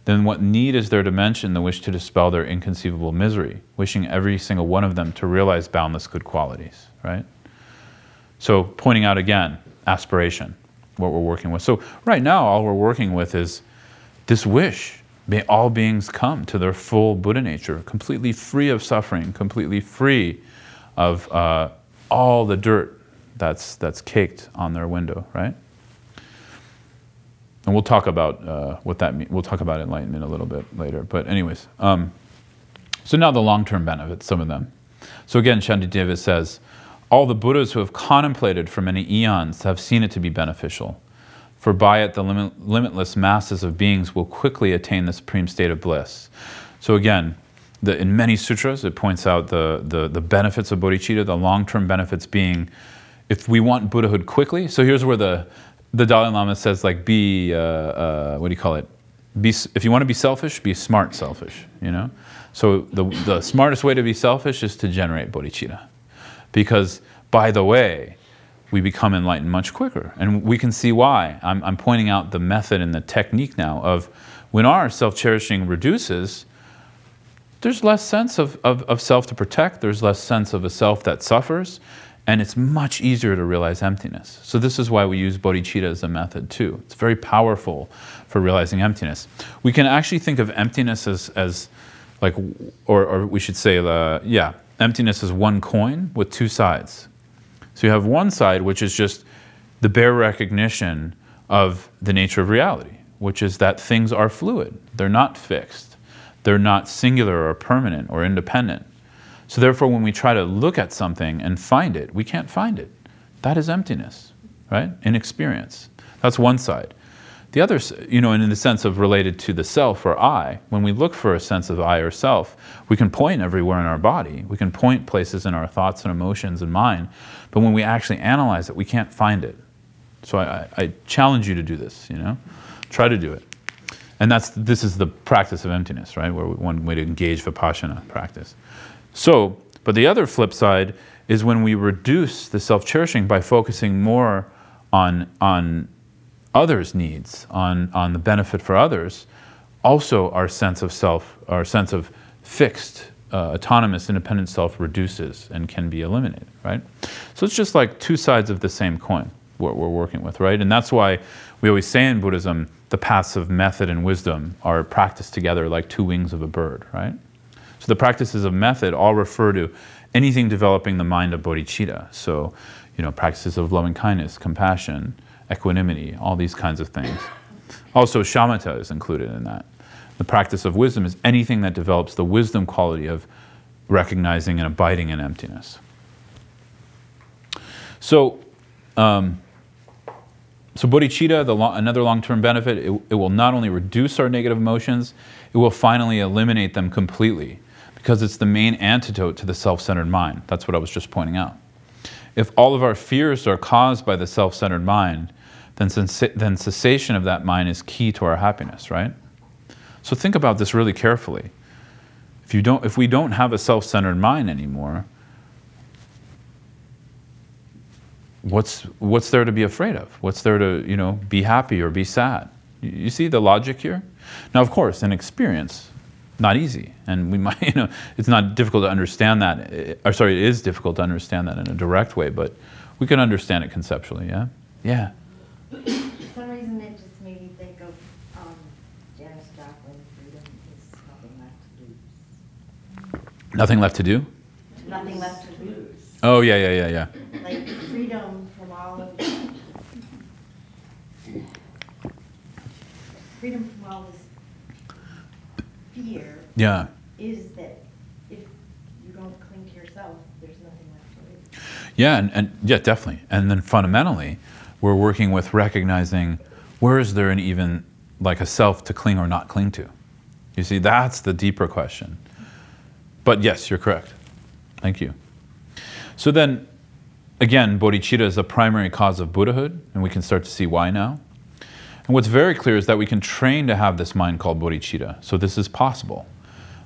then what need is there to mention the wish to dispel their inconceivable misery, wishing every single one of them to realize boundless good qualities, right? So, pointing out again, aspiration, what we're working with. So, right now, all we're working with is this wish. May all beings come to their full Buddha nature, completely free of suffering, completely free of uh, all the dirt that's, that's caked on their window, right? And we'll talk about uh, what that means. We'll talk about enlightenment a little bit later. But, anyways, um, so now the long term benefits, some of them. So, again, Shantideva says, all the Buddhas who have contemplated for many eons have seen it to be beneficial, for by it the limit, limitless masses of beings will quickly attain the supreme state of bliss. So again, the, in many sutras, it points out the, the, the benefits of bodhicitta, the long-term benefits being, if we want Buddhahood quickly, so here's where the, the Dalai Lama says, like, be, uh, uh, what do you call it? Be, if you want to be selfish, be smart selfish, you know? So the, the smartest way to be selfish is to generate bodhicitta because by the way, we become enlightened much quicker. And we can see why. I'm, I'm pointing out the method and the technique now of when our self cherishing reduces, there's less sense of, of, of self to protect, there's less sense of a self that suffers, and it's much easier to realize emptiness. So this is why we use bodhicitta as a method too. It's very powerful for realizing emptiness. We can actually think of emptiness as, as like, or, or we should say, uh, yeah, emptiness is one coin with two sides. So you have one side, which is just the bare recognition of the nature of reality, which is that things are fluid. They're not fixed. They're not singular or permanent or independent. So therefore, when we try to look at something and find it, we can't find it. That is emptiness, right? In experience. That's one side. The other, you know, and in the sense of related to the self or I, when we look for a sense of I or self, we can point everywhere in our body. We can point places in our thoughts and emotions and mind. But when we actually analyze it, we can't find it. So I, I challenge you to do this, you know? Try to do it. And that's, this is the practice of emptiness, right? Where one way to engage Vipassana practice. So, but the other flip side is when we reduce the self cherishing by focusing more on, on others' needs, on, on the benefit for others, also our sense of self, our sense of fixed, uh, autonomous, independent self reduces and can be eliminated, right? So it's just like two sides of the same coin what we're working with, right? And that's why we always say in Buddhism the paths of method and wisdom are practiced together like two wings of a bird, right? So the practices of method all refer to anything developing the mind of bodhicitta. So, you know, practices of loving kindness, compassion, equanimity, all these kinds of things. Also, shamatha is included in that. The practice of wisdom is anything that develops the wisdom quality of recognizing and abiding in emptiness. So, um, so bodhicitta, the lo- another long-term benefit, it, it will not only reduce our negative emotions, it will finally eliminate them completely because it's the main antidote to the self-centered mind. That's what I was just pointing out. If all of our fears are caused by the self-centered mind, then, sensa- then cessation of that mind is key to our happiness, right? So think about this really carefully. If, you don't, if we don't have a self-centered mind anymore, what's what's there to be afraid of? What's there to you know be happy or be sad? You, you see the logic here. Now, of course, in experience, not easy, and we <laughs> might you know it's not difficult to understand that. eh, Or sorry, it is difficult to understand that in a direct way, but we can understand it conceptually. Yeah, yeah. For some reason, it just made me think of, um, Janis Joplin, freedom is nothing left to lose. Nothing left to do. Nothing left to lose. Oh yeah, yeah, yeah, yeah. Like freedom from all of, freedom from all this fear Yeah. is that if you don't cling to yourself, there's nothing left to lose. Yeah, and, and yeah, definitely. And then fundamentally, we're working with recognizing where is there an even like a self to cling or not cling to. You see, that's the deeper question. But yes, you're correct. Thank you. So then, again, bodhicitta is the primary cause of Buddhahood, and we can start to see why now. And what's very clear is that we can train to have this mind called bodhicitta. So this is possible.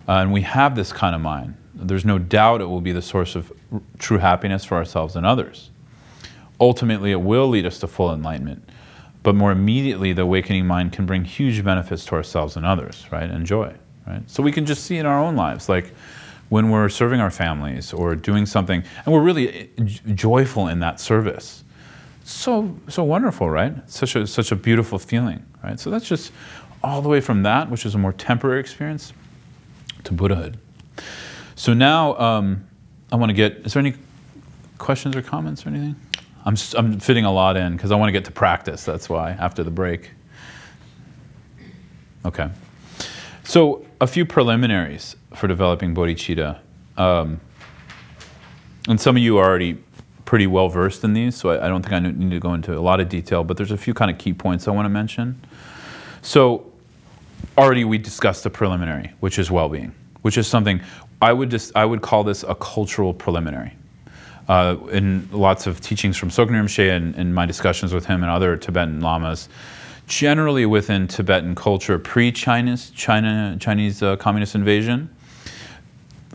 Uh, and we have this kind of mind. There's no doubt it will be the source of r- true happiness for ourselves and others. Ultimately, it will lead us to full enlightenment. But more immediately, the awakening mind can bring huge benefits to ourselves and others, right? And joy, right? So we can just see in our own lives, like when we're serving our families or doing something, and we're really eh, joyful in that service so so wonderful, right? Such a such a beautiful feeling, right? So that's just all the way from that, which is a more temporary experience, to Buddhahood. So now um, I want to get. Is there any questions or comments or anything? I'm I'm fitting a lot in because I want to get to practice. That's why after the break. Okay. So a few preliminaries for developing bodhicitta. Um, and some of you are already pretty well versed in these, so I, I don't think I need to go into a lot of detail, but there's a few kind of key points I want to mention. So, already we discussed the preliminary, which is well being, which is something I would, just, I would call this a cultural preliminary. Uh, in lots of teachings from Tsoknyi Rinpoche and in my discussions with him and other Tibetan lamas, generally within Tibetan culture pre-Chinese China, Chinese uh, communist invasion,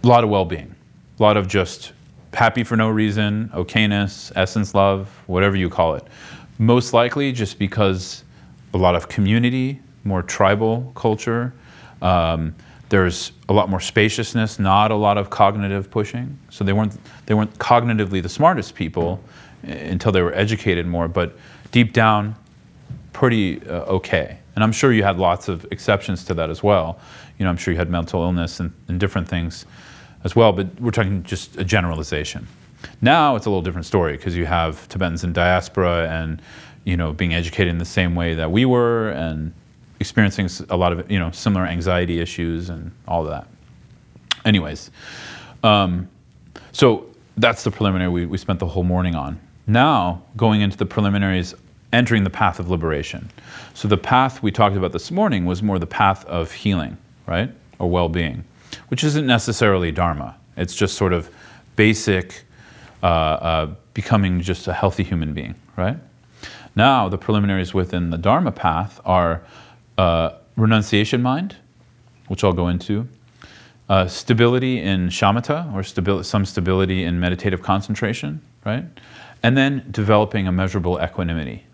a lot of well-being, a lot of just happy for no reason, okayness, essence love, whatever you call it. Most likely just because a lot of community, more tribal culture, um, There's a lot more spaciousness, not a lot of cognitive pushing. So they weren't they weren't cognitively the smartest people uh, until they were educated more, but deep down, pretty uh, okay. And I'm sure you had lots of exceptions to that as well. You know, I'm sure you had mental illness and, and different things as well, but we're talking just a generalization. Now it's a little different story because you have Tibetans in diaspora and you know being educated in the same way that we were and experiencing a lot of you know similar anxiety issues and all of that. Anyways, um, so that's the preliminary we, we spent the whole morning on. Now going into the preliminaries, entering the path of liberation. So the path we talked about this morning was more the path of healing, right, or well-being, which isn't necessarily dharma. It's just sort of basic uh, uh, becoming just a healthy human being, right? Now, the preliminaries within the Dharma path are uh, renunciation mind, which I'll go into, uh, stability in shamatha, or stabi- some stability in meditative concentration, right? And then developing a measurable equanimity.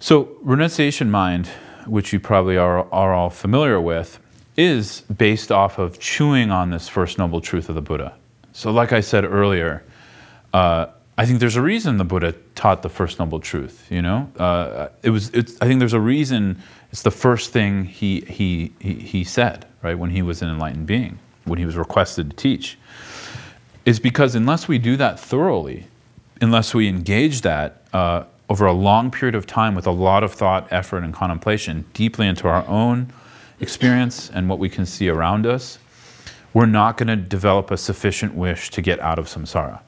So, renunciation mind, which you probably are, are all familiar with, is based off of chewing on this first noble truth of the Buddha. So, like I said earlier, uh, I think there's a reason the Buddha taught the first noble truth. You know, uh, it was. I think there's a reason. It's the first thing he, he he said right when he was an enlightened being, when he was requested to teach, is because unless we do that thoroughly, unless we engage that uh, over a long period of time with a lot of thought, effort, and contemplation deeply into our own experience and what we can see around us, we're not going to develop a sufficient wish to get out of samsara.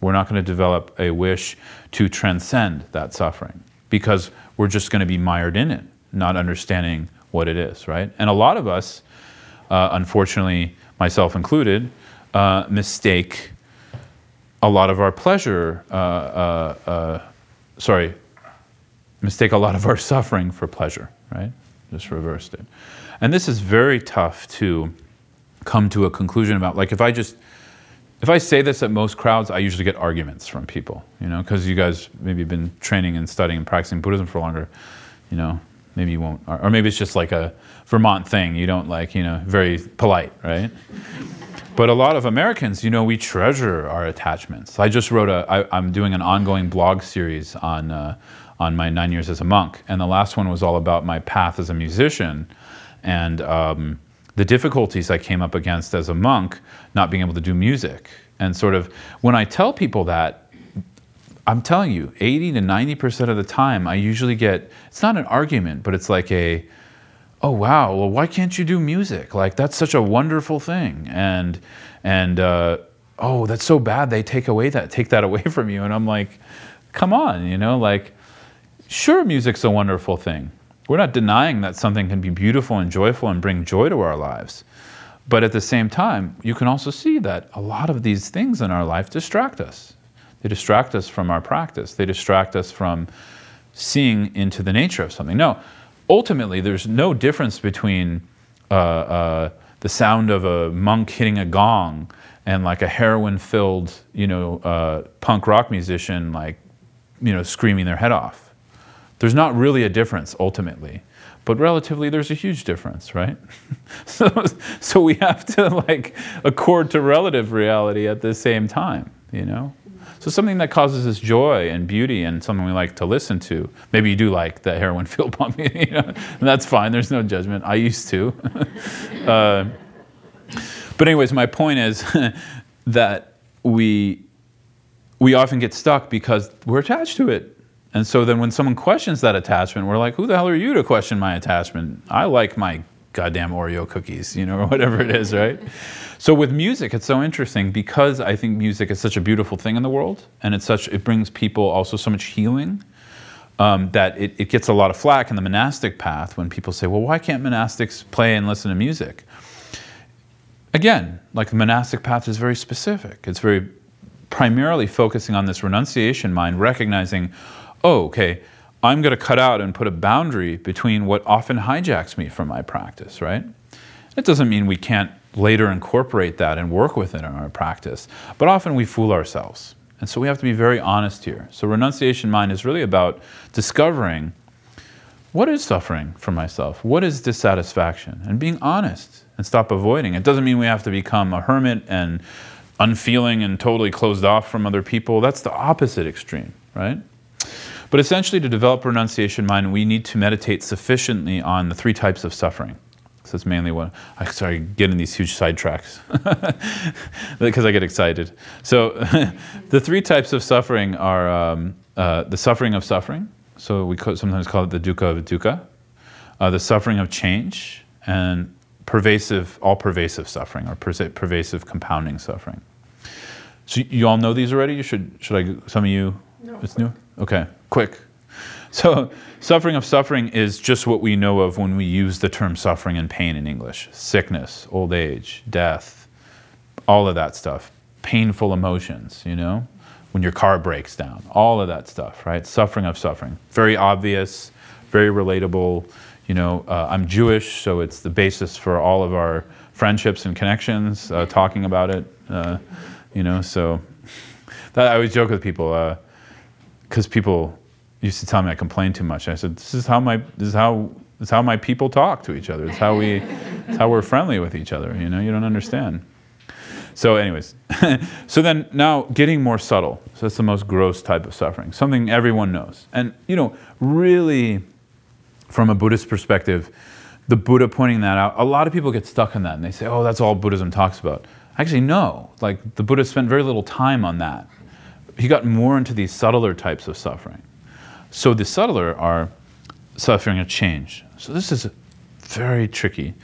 We're not going to develop a wish to transcend that suffering because we're just going to be mired in it, not understanding what it is, right? And a lot of us, uh, unfortunately, myself included, uh, mistake a lot of our pleasure, uh, uh, uh, sorry, mistake a lot of our suffering for pleasure, right? Just reversed it. And this is very tough to come to a conclusion about. Like, if I just, if I say this at most crowds, I usually get arguments from people, you know, because you guys maybe been training and studying and practicing Buddhism for longer, you know, maybe you won't, or, or maybe it's just like a Vermont thing. You don't like, you know, very polite, right? But a lot of Americans, you know, we treasure our attachments. I just wrote a, I, I'm doing an ongoing blog series on, uh, on my nine years as a monk. And the last one was all about my path as a musician and um, the difficulties I came up against as a monk, not being able to do music. And sort of when I tell people that, I'm telling you, 80 to 90% of the time, I usually get, it's not an argument, but it's like a, oh wow well why can't you do music? Like that's such a wonderful thing. And and uh, oh that's so bad they take away that take that <laughs> away from you. And i'm like come on you know like sure music's a wonderful thing. We're not denying that something can be beautiful and joyful and bring joy to our lives. But at the same time you can also see that a lot of these things in our life distract us they distract us from our practice they distract us from seeing into the nature of something no ultimately, there's no difference between uh, uh, the sound of a monk hitting a gong and like a heroin-filled, you know, uh, punk rock musician like, you know, screaming their head off. There's not really a difference ultimately, but relatively, there's a huge difference, right? <laughs> so, so we have to like accord to relative reality at the same time, you know. So something that causes us joy and beauty and something we like to listen to. Maybe you do like the heroin <laughs> field pump, <laughs> you know, and that's fine. There's no judgment. I used to. <laughs> uh, but anyways, my point is that we we often get stuck because we're attached to it. And so then when someone questions that attachment, we're like, who the hell are you to question my attachment? I like my goddamn Oreo cookies, you know, <laughs> or whatever it is, right? So with music, it's so interesting because I think music is such a beautiful thing in the world, and it's such it brings people also so much healing um, that it, it gets a lot of flack in the monastic path when people say, well, why can't monastics play and listen to music? Again, like the monastic path is very specific. It's very primarily focusing on this renunciation mind, recognizing, oh, okay, I'm going to cut out and put a boundary between what often hijacks me from my practice, right? It doesn't mean we can't later incorporate that and work with it in our practice, but often we fool ourselves. And so we have to be very honest here. So, renunciation mind is really about discovering what is suffering for myself, what is dissatisfaction, and being honest and stop avoiding. It doesn't mean we have to become a hermit and unfeeling and totally closed off from other people. That's the opposite extreme, right? But essentially, to develop a renunciation mind, we need to meditate sufficiently on the three types of suffering. So that's mainly what I sorry getting these huge sidetracks <laughs> because I get excited. So <laughs> the three types of suffering are um, uh, the suffering of suffering. So we co- sometimes call it the dukkha of dukkha, uh, the suffering of change, and pervasive, all pervasive suffering or persa- pervasive compounding suffering. So you all know these already. You should should I some of you No, it's new? Okay, quick. So, suffering of suffering is just what we know of when we use the term suffering and pain in English sickness, old age, death, all of that stuff. Painful emotions, you know, when your car breaks down, all of that stuff, right? Suffering of suffering. Very obvious, very relatable. You know, uh, I'm Jewish, so it's the basis for all of our friendships and connections, uh, talking about it, uh, you know, so <laughs> that I always joke with people because people used to tell me I complained too much. I said, "This is how my this is how this is how my people talk to each other. It's how we it's how we're friendly with each other. You know, you don't understand." So, anyways, <laughs> so then now getting more subtle. So that's the most gross type of suffering, something everyone knows, and you know, really, from a Buddhist perspective, the Buddha pointing that out. A lot of people get stuck in that, and they say, "Oh, that's all Buddhism talks about." Actually, no. Like the Buddha spent very little time on that. He got more into these subtler types of suffering. So the subtler are suffering a change. So this is very tricky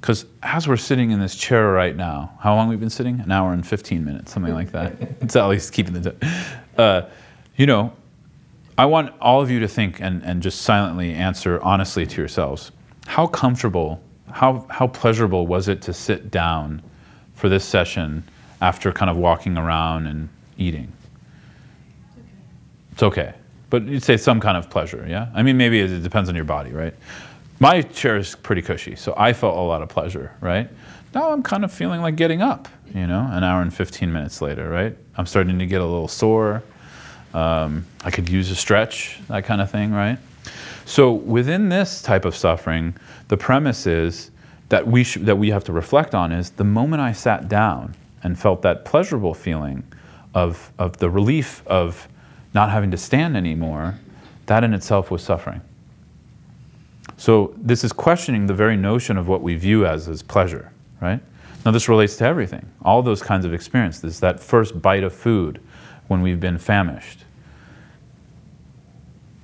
because as we're sitting in this chair right now, how long we've been sitting? An hour and 15 minutes, something like that. <laughs> it's at least keeping the time. Uh, you know, I want all of you to think and, and just silently answer honestly to yourselves. How comfortable, how, how pleasurable was it to sit down for this session after kind of walking around and eating? It's okay. But you'd say some kind of pleasure, yeah? I mean, maybe it depends on your body, right? My chair is pretty cushy, so I felt a lot of pleasure, right? Now I'm kind of feeling like getting up, you know, an hour and 15 minutes later, right? I'm starting to get a little sore. Um, I could use a stretch, that kind of thing, right? So within this type of suffering, the premise is that we, sh- that we have to reflect on is the moment I sat down and felt that pleasurable feeling of, of the relief of not having to stand anymore, that in itself was suffering. So this is questioning the very notion of what we view as as pleasure, right? Now this relates to everything. All those kinds of experiences, that first bite of food when we've been famished.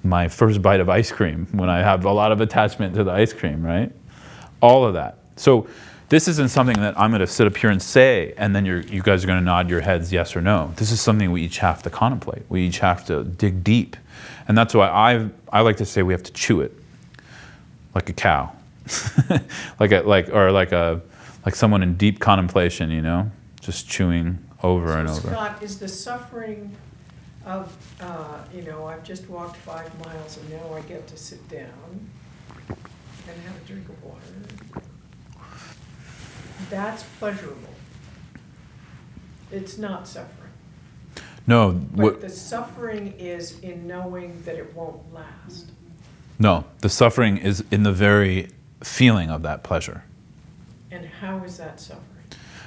My first bite of ice cream when I have a lot of attachment to the ice cream, right? All of that. So this isn't something that I'm going to sit up here and say, and then you're, you guys are going to nod your heads yes or no. This is something we each have to contemplate. We each have to dig deep. And that's why I, I like to say we have to chew it like a cow, <laughs> like a, like, or like a, like someone in deep contemplation, you know, just chewing over and So over. Scott, is the suffering of, uh, you know, I've just walked five miles and now I get to sit down and have a drink of water. That's pleasurable. It's not suffering. No, But what, the suffering is in knowing that it won't last. no, the suffering is in the very feeling of that pleasure. And how is that suffering?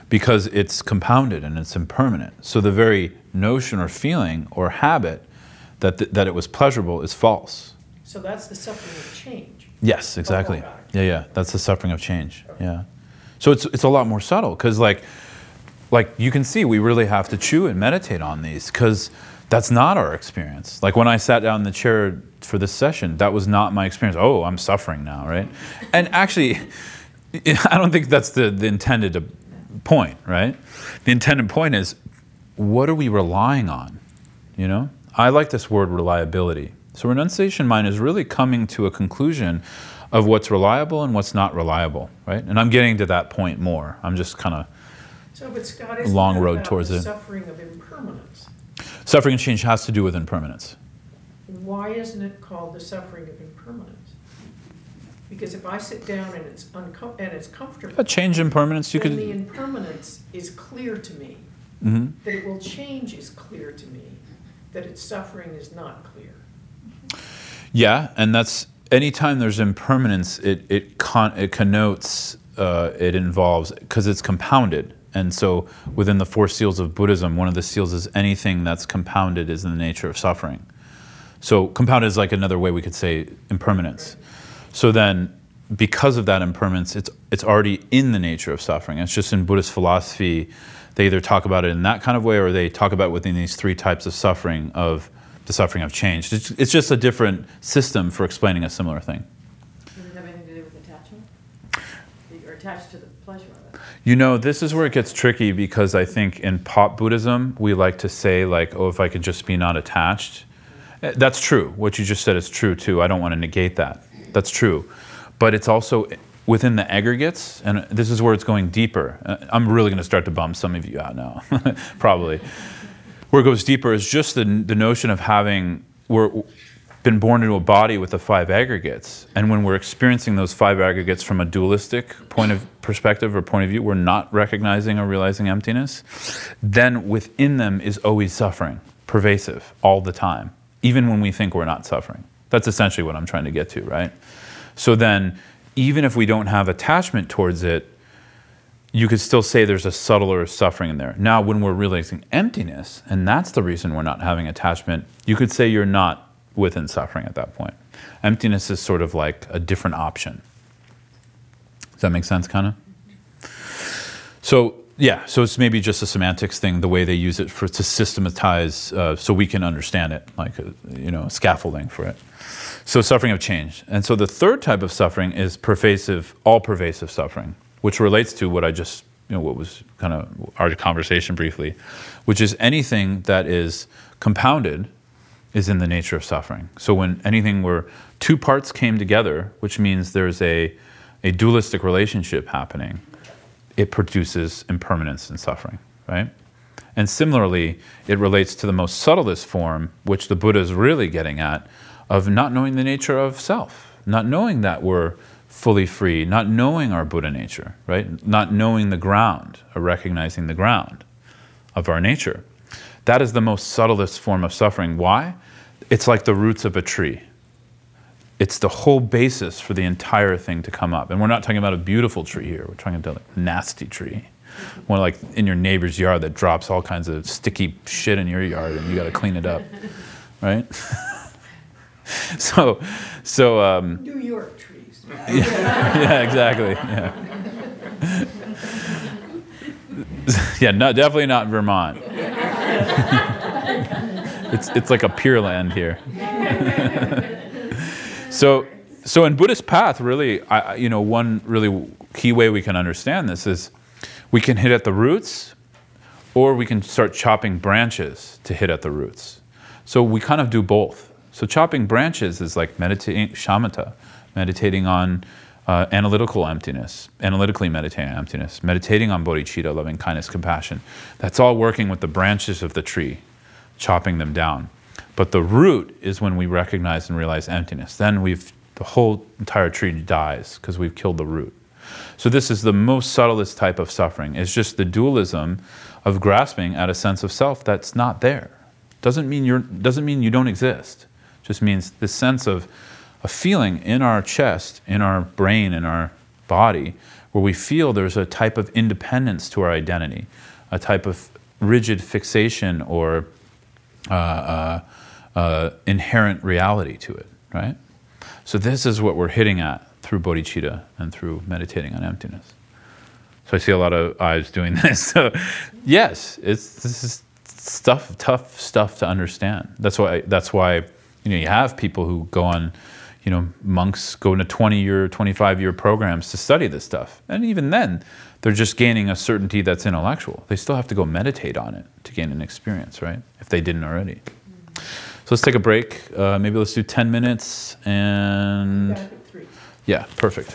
because it's compounded and it's impermanent. So the very notion or feeling or habit that, th- that it was pleasurable is false. So that's the suffering of change. Yes, exactly. got it. Yeah, yeah. That's the suffering of change. Yeah. So it's, it's a lot more subtle because, like, like you can see, we really have to chew and meditate on these because that's not our experience. Like when I sat down in the chair for this session, that was not my experience. Oh, I'm suffering now, right? And actually, <laughs> I don't think that's the, the intended uh, point, right? The intended point is what are we relying on? You know? I like this word reliability. So renunciation mind is really coming to a conclusion of what's reliable and what's not reliable, right? And I'm getting to that point more. I'm just kind of So, but Scott, isn't Long road towards it. suffering of impermanence? suffering and change has to do with impermanence. Why isn't it called the suffering of impermanence? Because if I sit down and it's uncom- and it's comfortable, A change impermanence, you then the could. impermanence is clear to me. hmm That it will change is clear to me. That its suffering is not clear. Yeah, and that's anytime there's impermanence, it it con- it connotes uh, it involves because it's compounded, and so within the four seals of Buddhism, one of the seals is anything that's compounded is in the nature of suffering. So compounded is like another way we could say impermanence. So then, because of that impermanence, it's it's already in the nature of suffering. It's just in Buddhist philosophy, they either talk about it in that kind of way or they talk about within these three types of suffering of the suffering of change. It's, it's just a different system for explaining a similar thing. Does it have anything to do with attachment? You're attached to the pleasure of it. You know, this is where it gets tricky because I think in pop Buddhism, we like to say, like, oh, if I could just be not attached. Eh, That's true. What you just said is true, too. I don't want to negate that. That's true. But it's also within the aggregates, and this is where it's going deeper. Uh, I'm really going to start to bum some of you out now, <laughs> probably. Where it goes deeper is just the, the notion of having, we're been born into a body with the five aggregates. And when we're experiencing those five aggregates from a dualistic point of perspective or point of view, we're not recognizing or realizing emptiness, then within them is always suffering, pervasive, all the time, even when we think we're not suffering. That's essentially what I'm trying to get to, right? So then, even if we don't have attachment towards it, you could still say there's a subtler suffering in there. Now, when we're realizing emptiness, and that's the reason we're not having attachment, you could say you're not within suffering at that point. Emptiness is sort of like a different option. Does that make sense, kind of? So, yeah, so it's maybe just a semantics thing, the way they use it for to systematize, uh, so we can understand it, like a, you know, scaffolding for it. So suffering of change, and so the third type of suffering is pervasive, all-pervasive suffering, which relates to what I just, you know, what was kind of our conversation briefly, which is anything that is compounded is in the nature of suffering. So when anything where two parts came together, which means there's a, a dualistic relationship happening, it produces impermanence and suffering, right? And similarly, it relates to the most subtlest form, which the Buddha is really getting at, of not knowing the nature of self, not knowing that we're fully free, not knowing our Buddha nature, right? Not knowing the ground, or recognizing the ground of our nature. That is the most subtlest form of suffering. Why? It's like the roots of a tree. It's the whole basis for the entire thing to come up. And we're not talking about a beautiful tree here. We're talking about a nasty tree. One like in your neighbor's yard that drops all kinds of sticky shit in your yard and you got to clean it up, right? <laughs> so, so um, New York trees. <laughs> yeah, exactly. Yeah, <laughs> yeah, no, definitely not Vermont. <laughs> it's it's like a pure land here. so, so in Buddhist path, really, I- you know, one really key way we can understand this is we can hit at the roots, or we can start chopping branches to hit at the roots. So we kind of do both. So chopping branches is like meditating shamatha, meditating on uh, analytical emptiness, analytically meditating on emptiness, meditating on bodhicitta, loving kindness, compassion. That's all working with the branches of the tree, chopping them down. But the root is when we recognize and realize emptiness. Then we've the whole entire tree dies because we've killed the root. So this is the most subtlest type of suffering. It's just the dualism of grasping at a sense of self that's not there. Doesn't mean you're doesn't mean you don't exist. Just means the sense of a feeling in our chest, in our brain, in our body, where we feel there's a type of independence to our identity, a type of rigid fixation or uh, uh, uh, inherent reality to it, right? So this is what we're hitting at through bodhicitta and through meditating on emptiness. So I see a lot of eyes doing <laughs> this. So yes, it's this is stuff, tough stuff to understand. That's why that's why you know you have people who go on, you know, monks go into 20 year, 25 year programs to study this stuff, and even then, they're just gaining a certainty that's intellectual. They still have to go meditate on it to gain an experience, right? If they didn't already. So let's take a break. Uh, maybe let's do 10 minutes and yeah, perfect.